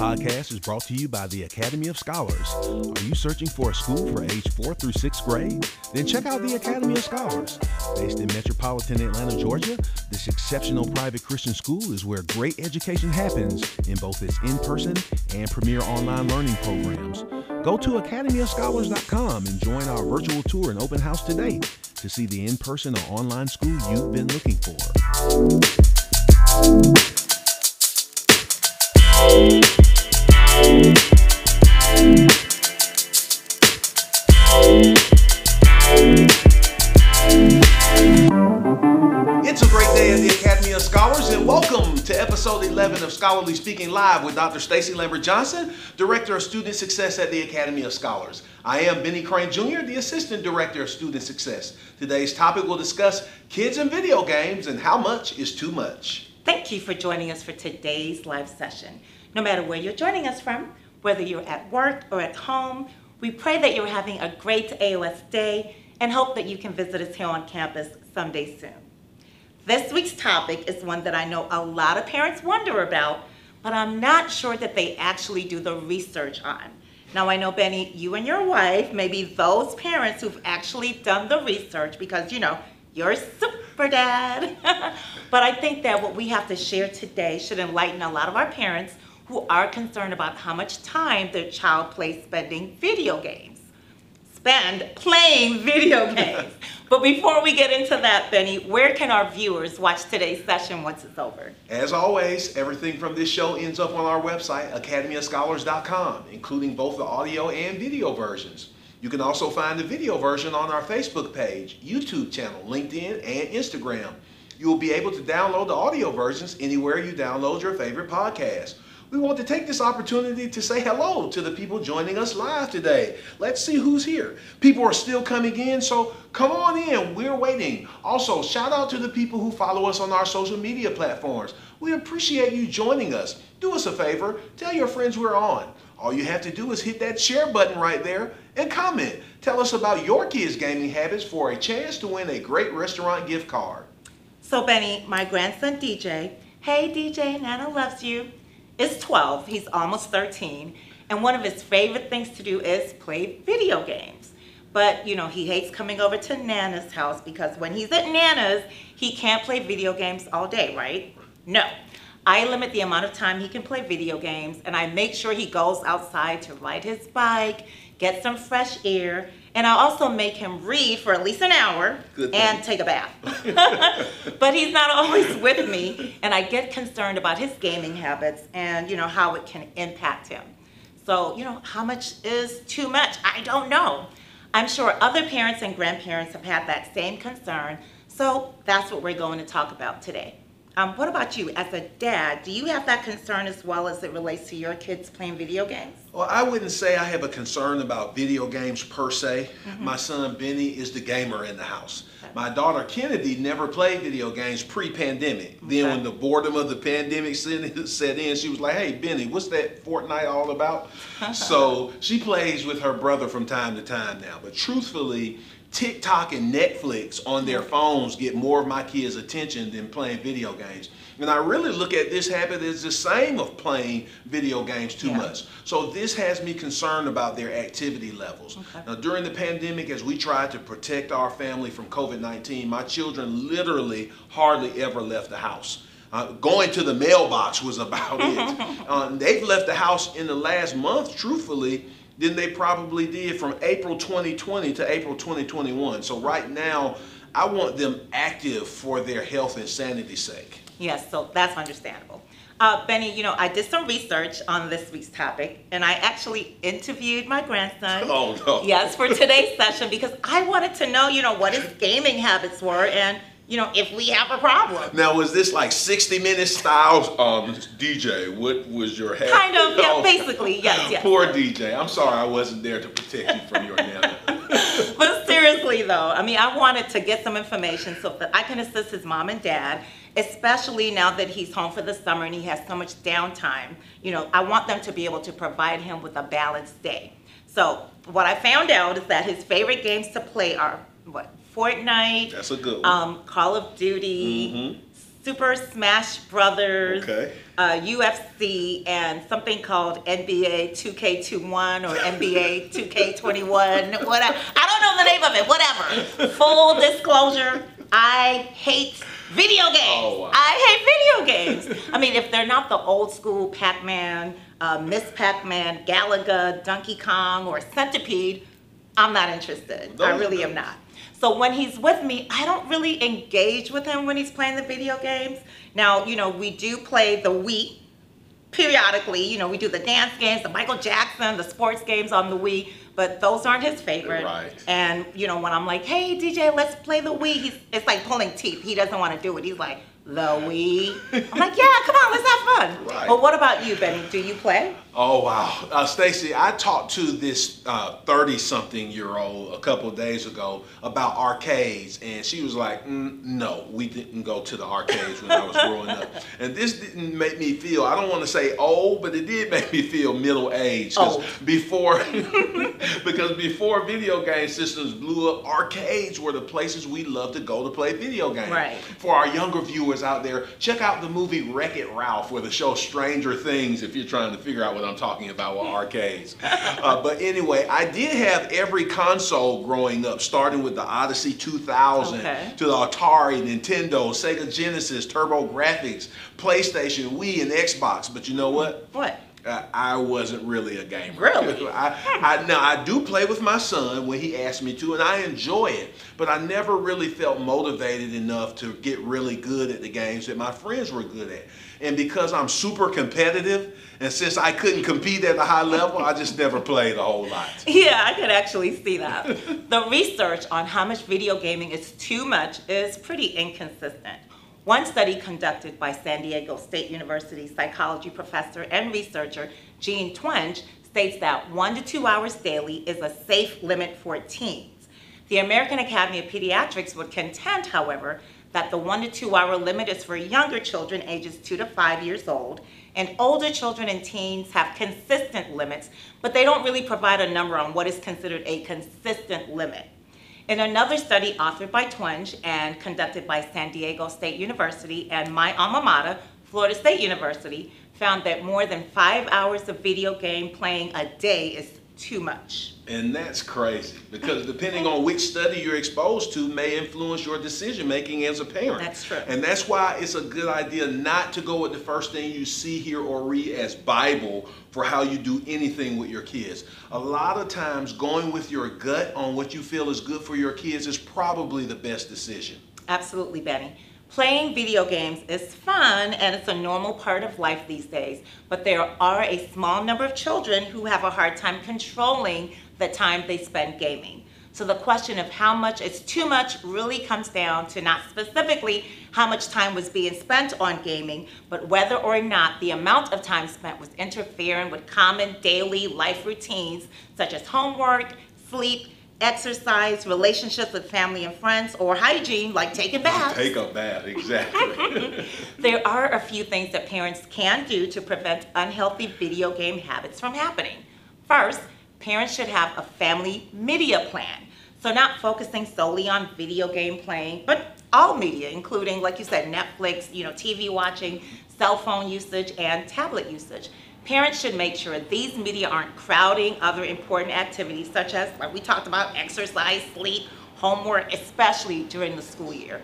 podcast is brought to you by the Academy of Scholars. Are you searching for a school for age 4 through 6th grade? Then check out the Academy of Scholars. Based in metropolitan Atlanta, Georgia, this exceptional private Christian school is where great education happens in both its in person and premier online learning programs. Go to academyofscholars.com and join our virtual tour and open house today to see the in person or online school you've been looking for. Episode 11 of Scholarly Speaking Live with Dr. Stacy Lambert Johnson, Director of Student Success at the Academy of Scholars. I am Benny Crane Jr., the Assistant Director of Student Success. Today's topic will discuss kids and video games and how much is too much. Thank you for joining us for today's live session. No matter where you're joining us from, whether you're at work or at home, we pray that you're having a great AOS day and hope that you can visit us here on campus someday soon. This week's topic is one that I know a lot of parents wonder about, but I'm not sure that they actually do the research on. Now, I know, Benny, you and your wife may be those parents who've actually done the research because, you know, you're super dad. but I think that what we have to share today should enlighten a lot of our parents who are concerned about how much time their child plays spending video games. Spend playing video games. but before we get into that, Benny, where can our viewers watch today's session once it's over? As always, everything from this show ends up on our website, academyofscholars.com, including both the audio and video versions. You can also find the video version on our Facebook page, YouTube channel, LinkedIn, and Instagram. You will be able to download the audio versions anywhere you download your favorite podcast. We want to take this opportunity to say hello to the people joining us live today. Let's see who's here. People are still coming in, so come on in. We're waiting. Also, shout out to the people who follow us on our social media platforms. We appreciate you joining us. Do us a favor, tell your friends we're on. All you have to do is hit that share button right there and comment. Tell us about your kids' gaming habits for a chance to win a great restaurant gift card. So, Benny, my grandson DJ, hey DJ, Nana loves you is 12, he's almost 13, and one of his favorite things to do is play video games. But, you know, he hates coming over to Nana's house because when he's at Nana's, he can't play video games all day, right? No. I limit the amount of time he can play video games, and I make sure he goes outside to ride his bike, get some fresh air, and I also make him read for at least an hour and take a bath. but he's not always with me, and I get concerned about his gaming habits and you know how it can impact him. So, you know, how much is too much? I don't know. I'm sure other parents and grandparents have had that same concern, so that's what we're going to talk about today. Um, what about you as a dad? Do you have that concern as well as it relates to your kids playing video games? Well, I wouldn't say I have a concern about video games per se. Mm-hmm. My son Benny is the gamer in the house. Okay. My daughter Kennedy never played video games pre-pandemic. Okay. Then when the boredom of the pandemic set in, she was like, "Hey, Benny, what's that Fortnite all about?" so she plays with her brother from time to time now. But truthfully, TikTok and Netflix on their phones get more of my kids' attention than playing video games. And I really look at this habit as the same of playing video games too yeah. much. So this has me concerned about their activity levels. Okay. Now, during the pandemic, as we tried to protect our family from COVID-19, my children literally hardly ever left the house. Uh, going to the mailbox was about it. uh, they've left the house in the last month, truthfully, than they probably did from April 2020 to April 2021. So right now, I want them active for their health and sanity sake. Yes, so that's understandable. Uh, Benny, you know, I did some research on this week's topic, and I actually interviewed my grandson. Oh no! Yes, for today's session because I wanted to know, you know, what his gaming habits were, and you know, if we have a problem. Now, was this like 60 minutes style? Um, DJ, what was your habit? Kind of, yeah, oh, basically, yes, yes. Poor DJ. I'm sorry I wasn't there to protect you from your nana. but seriously, though, I mean, I wanted to get some information so that I can assist his mom and dad, especially now that he's home for the summer and he has so much downtime. You know, I want them to be able to provide him with a balanced day. So, what I found out is that his favorite games to play are what Fortnite. That's a good one. Um, Call of Duty, mm-hmm. Super Smash Brothers, Okay. uh, UFC, and something called NBA 2K21 or NBA 2K21. Whatever. I don't know the name of it. Whatever. Full disclosure, I hate video games. Oh, wow. I hate video games. I mean, if they're not the old school Pac-Man, uh, Ms. Pac-Man, Galaga, Donkey Kong, or Centipede, I'm not interested. I really am not. So when he's with me, I don't really engage with him when he's playing the video games. Now, you know, we do play the Wii periodically. You know, we do the dance games, the Michael Jackson, the sports games on the Wii, but those aren't his favorite. Right. And, you know, when I'm like, hey, DJ, let's play the Wii, he's, it's like pulling teeth. He doesn't want to do it. He's like, the Wii. I'm like, yeah, come on, let's have fun. Right. But what about you, Benny? Do you play? Oh wow, uh, Stacy! I talked to this thirty-something-year-old a couple days ago about arcades, and she was like, mm, "No, we didn't go to the arcades when I was growing up." And this didn't make me feel. I don't want to say old, but it did make me feel middle-aged. Old. Before, because before video game systems blew up, arcades were the places we loved to go to play video games. Right. For our younger viewers out there, check out the movie Wreck It Ralph, where the show Stranger Things, if you're trying to figure out what I'm talking about with arcades. uh, but anyway, I did have every console growing up, starting with the Odyssey 2000 Okay. to the Atari, Nintendo, Sega Genesis, TurboGrafx, PlayStation, Wii, and Xbox. But you know what? What? Uh, I wasn't really a gamer. Really? I, I now I do play with my son when he asks me to, and I enjoy it. But I never really felt motivated enough to get really good at the games that my friends were good at. And because I'm super competitive, and since I couldn't compete at a high level, I just never played a whole lot. Yeah, I could actually see that. the research on how much video gaming is too much is pretty inconsistent. One study conducted by San Diego State University psychology professor and researcher Jean Twenge states that one to two hours daily is a safe limit for teens. The American Academy of Pediatrics would contend, however, that the one to two hour limit is for younger children ages two to five years old, and older children and teens have consistent limits, but they don't really provide a number on what is considered a consistent limit. In another study authored by Twenge and conducted by San Diego State University and my alma mater, Florida State University, found that more than five hours of video game playing a day is too much. And that's crazy because depending on which study you're exposed to may influence your decision making as a parent. That's true. And that's why it's a good idea not to go with the first thing you see, hear, or read as Bible for how you do anything with your kids. A lot of times, going with your gut on what you feel is good for your kids is probably the best decision. Absolutely, Benny. Playing video games is fun and it's a normal part of life these days, but there are a small number of children who have a hard time controlling the time they spend gaming. So the question of how much is too much really comes down to not specifically how much time was being spent on gaming, but whether or not the amount of time spent was interfering with common daily life routines such as homework, sleep, exercise, relationships with family and friends, or hygiene like taking baths. Take a bath, exactly. There are a few things that parents can do to prevent unhealthy video game habits from happening. First, parents should have a family media plan. So, not focusing solely on video game playing, but all media, including, like you said, Netflix, you know, TV watching, cell phone usage, and tablet usage. Parents should make sure these media aren't crowding other important activities, such as, like we talked about, exercise, sleep, homework, especially during the school year.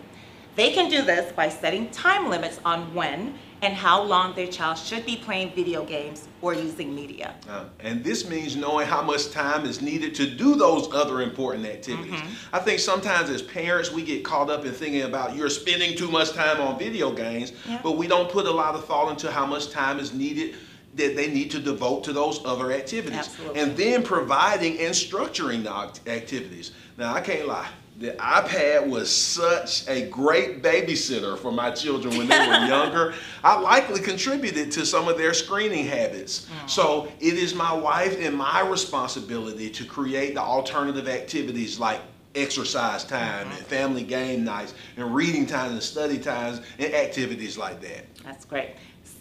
They can do this by setting time limits on when and how long their child should be playing video games or using media. Uh, and this means knowing how much time is needed to do those other important activities. Mm-hmm. I think sometimes as parents, we get caught up in thinking about you're spending too much time on video games, Yeah. but we don't put a lot of thought into how much time is needed that they need to devote to those other activities. Absolutely. And then providing and structuring the activities. Now, I can't lie. The iPad was such a great babysitter for my children when they were younger. I likely contributed to some of their screening habits. Mm. So it is my wife and my responsibility to create the alternative activities like exercise time mm-hmm. and family game nights and reading times and study times and activities like that. That's great.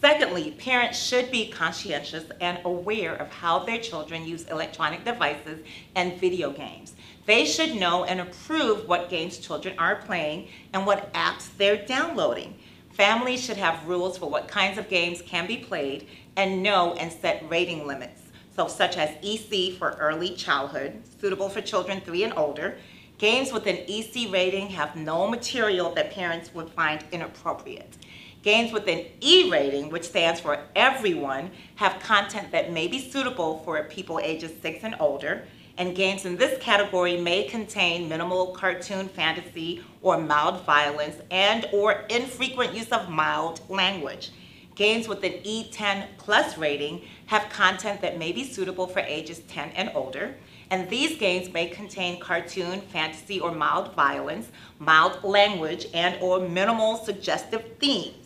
Secondly, parents should be conscientious and aware of how their children use electronic devices and video games. They should know and approve what games children are playing and what apps they're downloading. Families should have rules for what kinds of games can be played and know and set rating limits. So such as EC for early childhood, suitable for children three and older. Games with an EC rating have no material that parents would find inappropriate. Games with an E rating, which stands for everyone, have content that may be suitable for people ages six and older. And games in this category may contain minimal cartoon fantasy or mild violence and or infrequent use of mild language. Games with an E10 plus rating have content that may be suitable for ages 10 and older. And these games may contain cartoon, fantasy, or mild violence, mild language, and or minimal suggestive themes.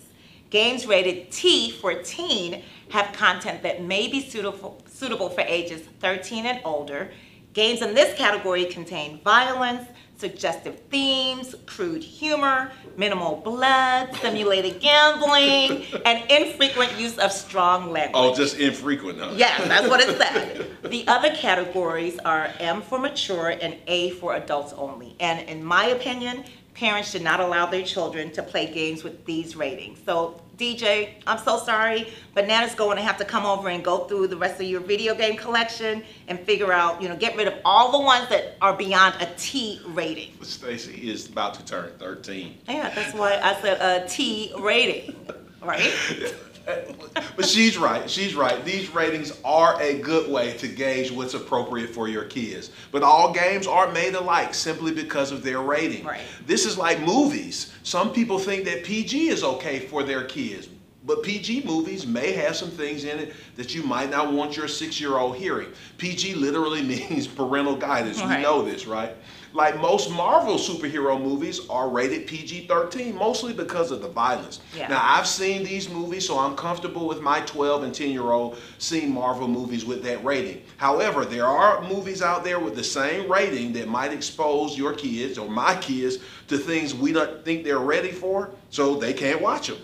Games rated T for teen have content that may be suitable, suitable for ages 13 and older. Games in this category contain violence, suggestive themes, crude humor, minimal blood, simulated gambling, and infrequent use of strong language. Oh, just infrequent, huh? Yes, that's what it said. The other categories are M for mature and A for adults only. And in my opinion, parents should not allow their children to play games with these ratings. So DJ, I'm so sorry, but Nana's going to have to come over and go through the rest of your video game collection and figure out, you know, get rid of all the ones that are beyond a T rating. Stacy is about to turn 13. Yeah, that's why I said a T rating, right? But she's right. She's right. These ratings are a good way to gauge what's appropriate for your kids. But all games aren't made alike simply because of their rating. Right. This is like movies. Some people think that PG is okay for their kids. But PG movies may have some things in it that you might not want your six year old hearing. PG literally means parental guidance. Right. We know this, right? Like most Marvel superhero movies are rated PG 13, mostly because of the violence. Yeah. Now, I've seen these movies, so I'm comfortable with my 12 and 10 year old seeing Marvel movies with that rating. However, there are movies out there with the same rating that might expose your kids or my kids to things we don't think they're ready for, so they can't watch them.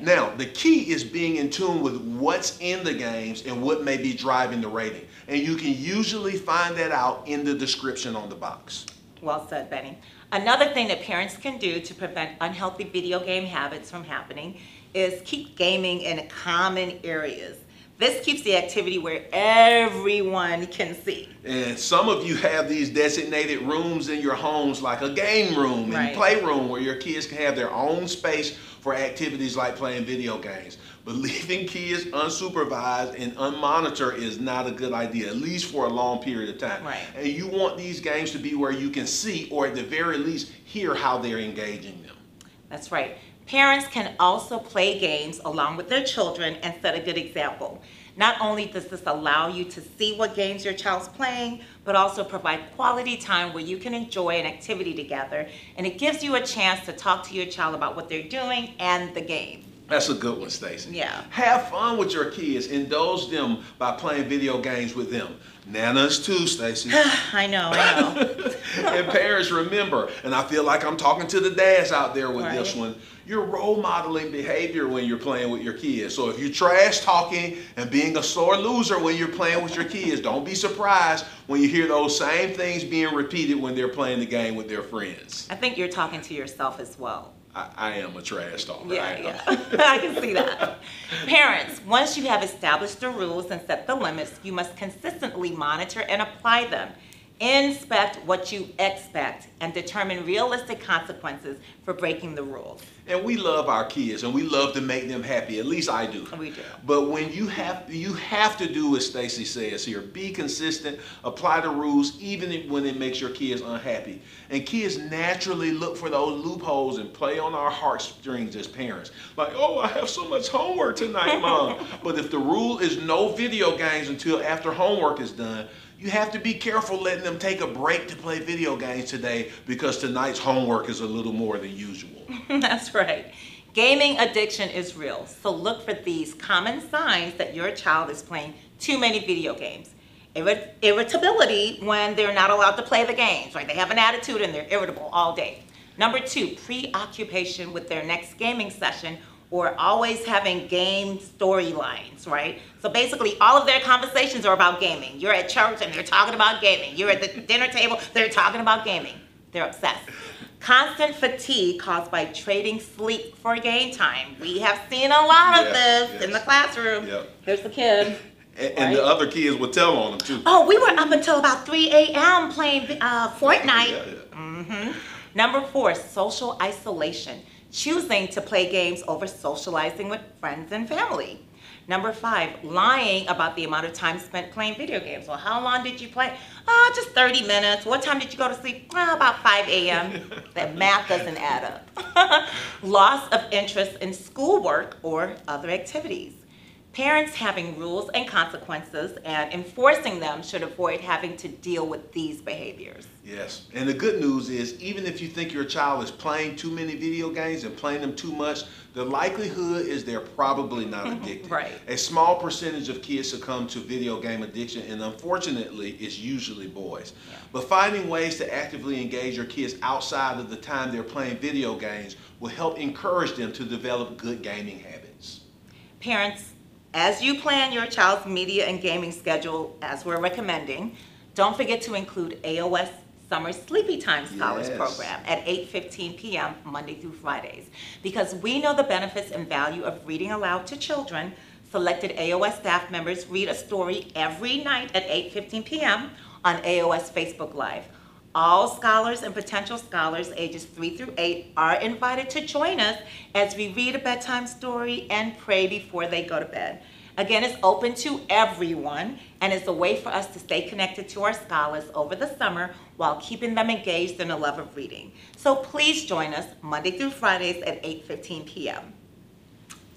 Now, the key is being in tune with what's in the games and what may be driving the rating. And you can usually find that out in the description on the box. Well said, Benny. Another thing that parents can do to prevent unhealthy video game habits from happening is keep gaming in common areas. This keeps the activity where everyone can see. And some of you have these designated rooms in your homes, like a game room and Right. playroom, where your kids can have their own space for activities like playing video games. But leaving kids unsupervised and unmonitored is not a good idea, at least for a long period of time. Right. And you want these games to be where you can see, or at the very least, hear how they're engaging them. That's right. Parents can also play games along with their children and set a good example. Not only does this allow you to see what games your child's playing, but also provide quality time where you can enjoy an activity together, and it gives you a chance to talk to your child about what they're doing and the game. That's a good one, Stacy. Yeah. Have fun with your kids. Indulge them by playing video games with them. Nanas too, Stacy. I know, I know. and parents remember, and I feel like I'm talking to the dads out there with this Right. one. You're role modeling behavior when you're playing with your kids. So if you're trash talking and being a sore loser when you're playing with your kids, don't be surprised when you hear those same things being repeated when they're playing the game with their friends. I think you're talking to yourself as well. I, I am a trash talker. I Yeah, am. yeah. I can see that. Parents, once you have established the rules and set the limits, you must consistently monitor and apply them. Inspect what you expect and determine realistic consequences for breaking the rules. And we love our kids and we love to make them happy. At least I do. We do. But when you have you have to do as Stacy says here, be consistent, apply the rules even when it makes your kids unhappy. And kids naturally look for those loopholes and play on our heartstrings as parents. Like, oh, I have so much homework tonight, mom. but if the rule is no video games until after homework is done, you have to be careful letting them take a break to play video games today because tonight's homework is a little more than usual. That's right. Gaming addiction is real, so look for these common signs that your child is playing too many video games. Irrit- irritability when they're not allowed to play the games, right? They have an attitude and they're irritable all day. Number two, preoccupation with their next gaming session or always having game storylines, right? So basically, all of their conversations are about gaming. You're at church and they're talking about gaming. You're at the dinner table, they're talking about gaming. They're obsessed. Constant fatigue caused by trading sleep for game time. We have seen a lot of Yeah, this yes. in the classroom. Yep. Here's the kid. And, and the other kids would tell on them too. Oh, we were up until about 3 a.m. playing uh, Fortnite. Yeah, yeah. Number four, social isolation. Choosing to play games over socializing with friends and family. Number five, lying about the amount of time spent playing video games. Well, how long did you play? Oh, just 30 minutes. What time did you go to sleep? Oh, about 5 a.m. that math doesn't add up. Loss of interest in schoolwork or other activities. Parents having rules and consequences and enforcing them should avoid having to deal with these behaviors. Yes, and the good news is, even if you think your child is playing too many video games and playing them too much, the likelihood is they're probably not addicted. Right. A small percentage of kids succumb to video game addiction, and unfortunately, it's usually boys. Yeah. But finding ways to actively engage your kids outside of the time they're playing video games will help encourage them to develop good gaming habits. Parents, as you plan your child's media and gaming schedule, as we're recommending, don't forget to include AOS Summer Sleepy Time Scholars Yes. Program at 8:15 p.m. Monday through Fridays. Because we know the benefits and value of reading aloud to children, selected AOS staff members read a story every night at 8:15 p.m. on AOS Facebook Live. All scholars and potential scholars ages 3 through 8 are invited to join us as we read a bedtime story and pray before they go to bed. Again, it's open to everyone and it's a way for us to stay connected to our scholars over the summer while keeping them engaged in the love of reading. So please join us Monday through Fridays at 8:15 p.m.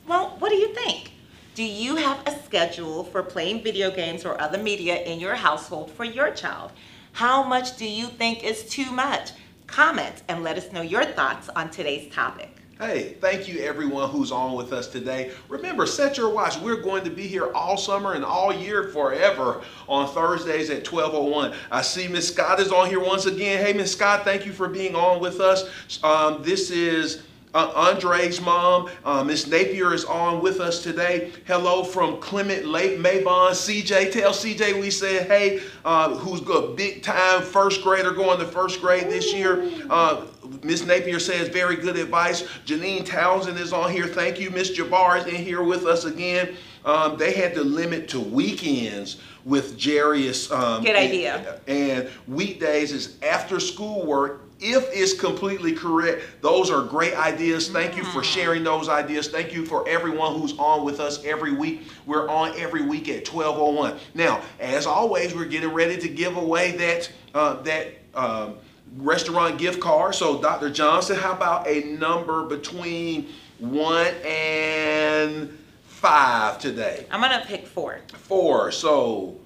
Well, what do you think? Do you have a schedule for playing video games or other media in your household for your child? How much do you think is too much? Comment and let us know your thoughts on today's topic. Hey, thank you everyone who's on with us today. Remember, set your watch. We're going to be here all summer and all year forever on Thursdays at 12:01. I see Miss Scott is on here once again. Hey, Miss Scott, thank you for being on with us. Um, this is uh, Andre's mom, uh, Miss Napier, is on with us today. Hello from Clement Lake Maybon. CJ, tell CJ we said hey, uh, who's a big time first grader going to first grade this year. Uh, Miss Napier says very good advice. Janine Townsend is on here. Thank you. Miss Jabbar is in here with us again. Um, they had to limit to weekends with Jarius. Um, Good idea. And weekdays is after school work. If it's completely correct, those are great ideas. Thank you for sharing those ideas. Thank you for everyone who's on with us every week. We're on every week at 12:01. Now, as always, we're getting ready to give away that uh, that. Um, restaurant gift card. So, Dr. Johnson, how about a number between one and five today? I'm gonna pick four. Four. So,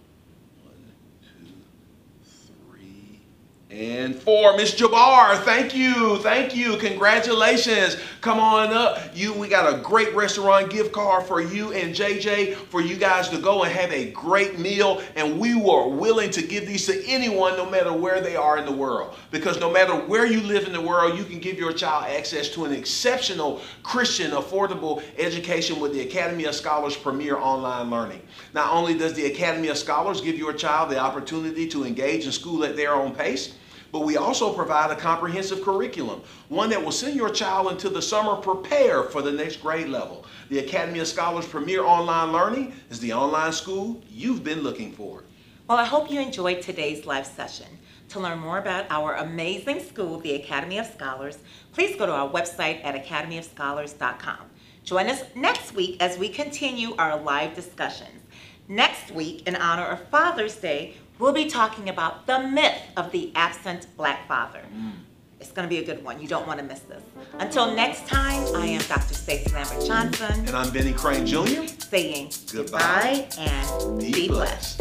one, two, three, and four. Miss Jabbar, thank you, thank you, congratulations. Come on up. You, we got a great restaurant gift card for you and JJ for you guys to go and have a great meal. And we were willing to give these to anyone, no matter where they are in the world, because no matter where you live in the world, you can give your child access to an exceptional Christian, affordable education with the Academy of Scholars Premier Online Learning. Not only does the Academy of Scholars give your child the opportunity to engage in school at their own pace, but we also provide a comprehensive curriculum, one that will send your child into the summer prepared for the next grade level. The Academy of Scholars Premier Online Learning is the online school you've been looking for. Well, I hope you enjoyed today's live session. To learn more about our amazing school, the Academy of Scholars, please go to our website at academyofscholars.com. Join us next week as we continue our live discussions. Next week, in honor of Father's Day, we'll be talking about the myth of the absent black father. Mm. It's going to be a good one. You don't want to miss this. Until next time, I am Dr. Stacey Lambert Johnson And I'm Benny Crane Jr. saying Goodbye. goodbye and Be be blessed.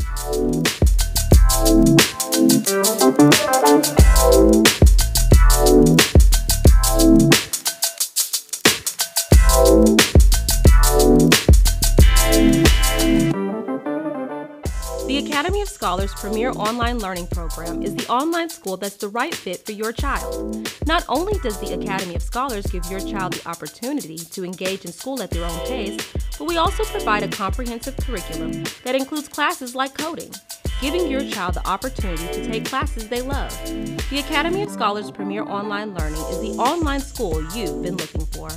blessed. Scholars premier online learning program is the online school that's the right fit for your child. Not only does the Academy of Scholars give your child the opportunity to engage in school at their own pace, but we also provide a comprehensive curriculum that includes classes like coding. giving your child the opportunity to take classes they love. The Academy of Scholars Premier Online Learning is the online school you've been looking for.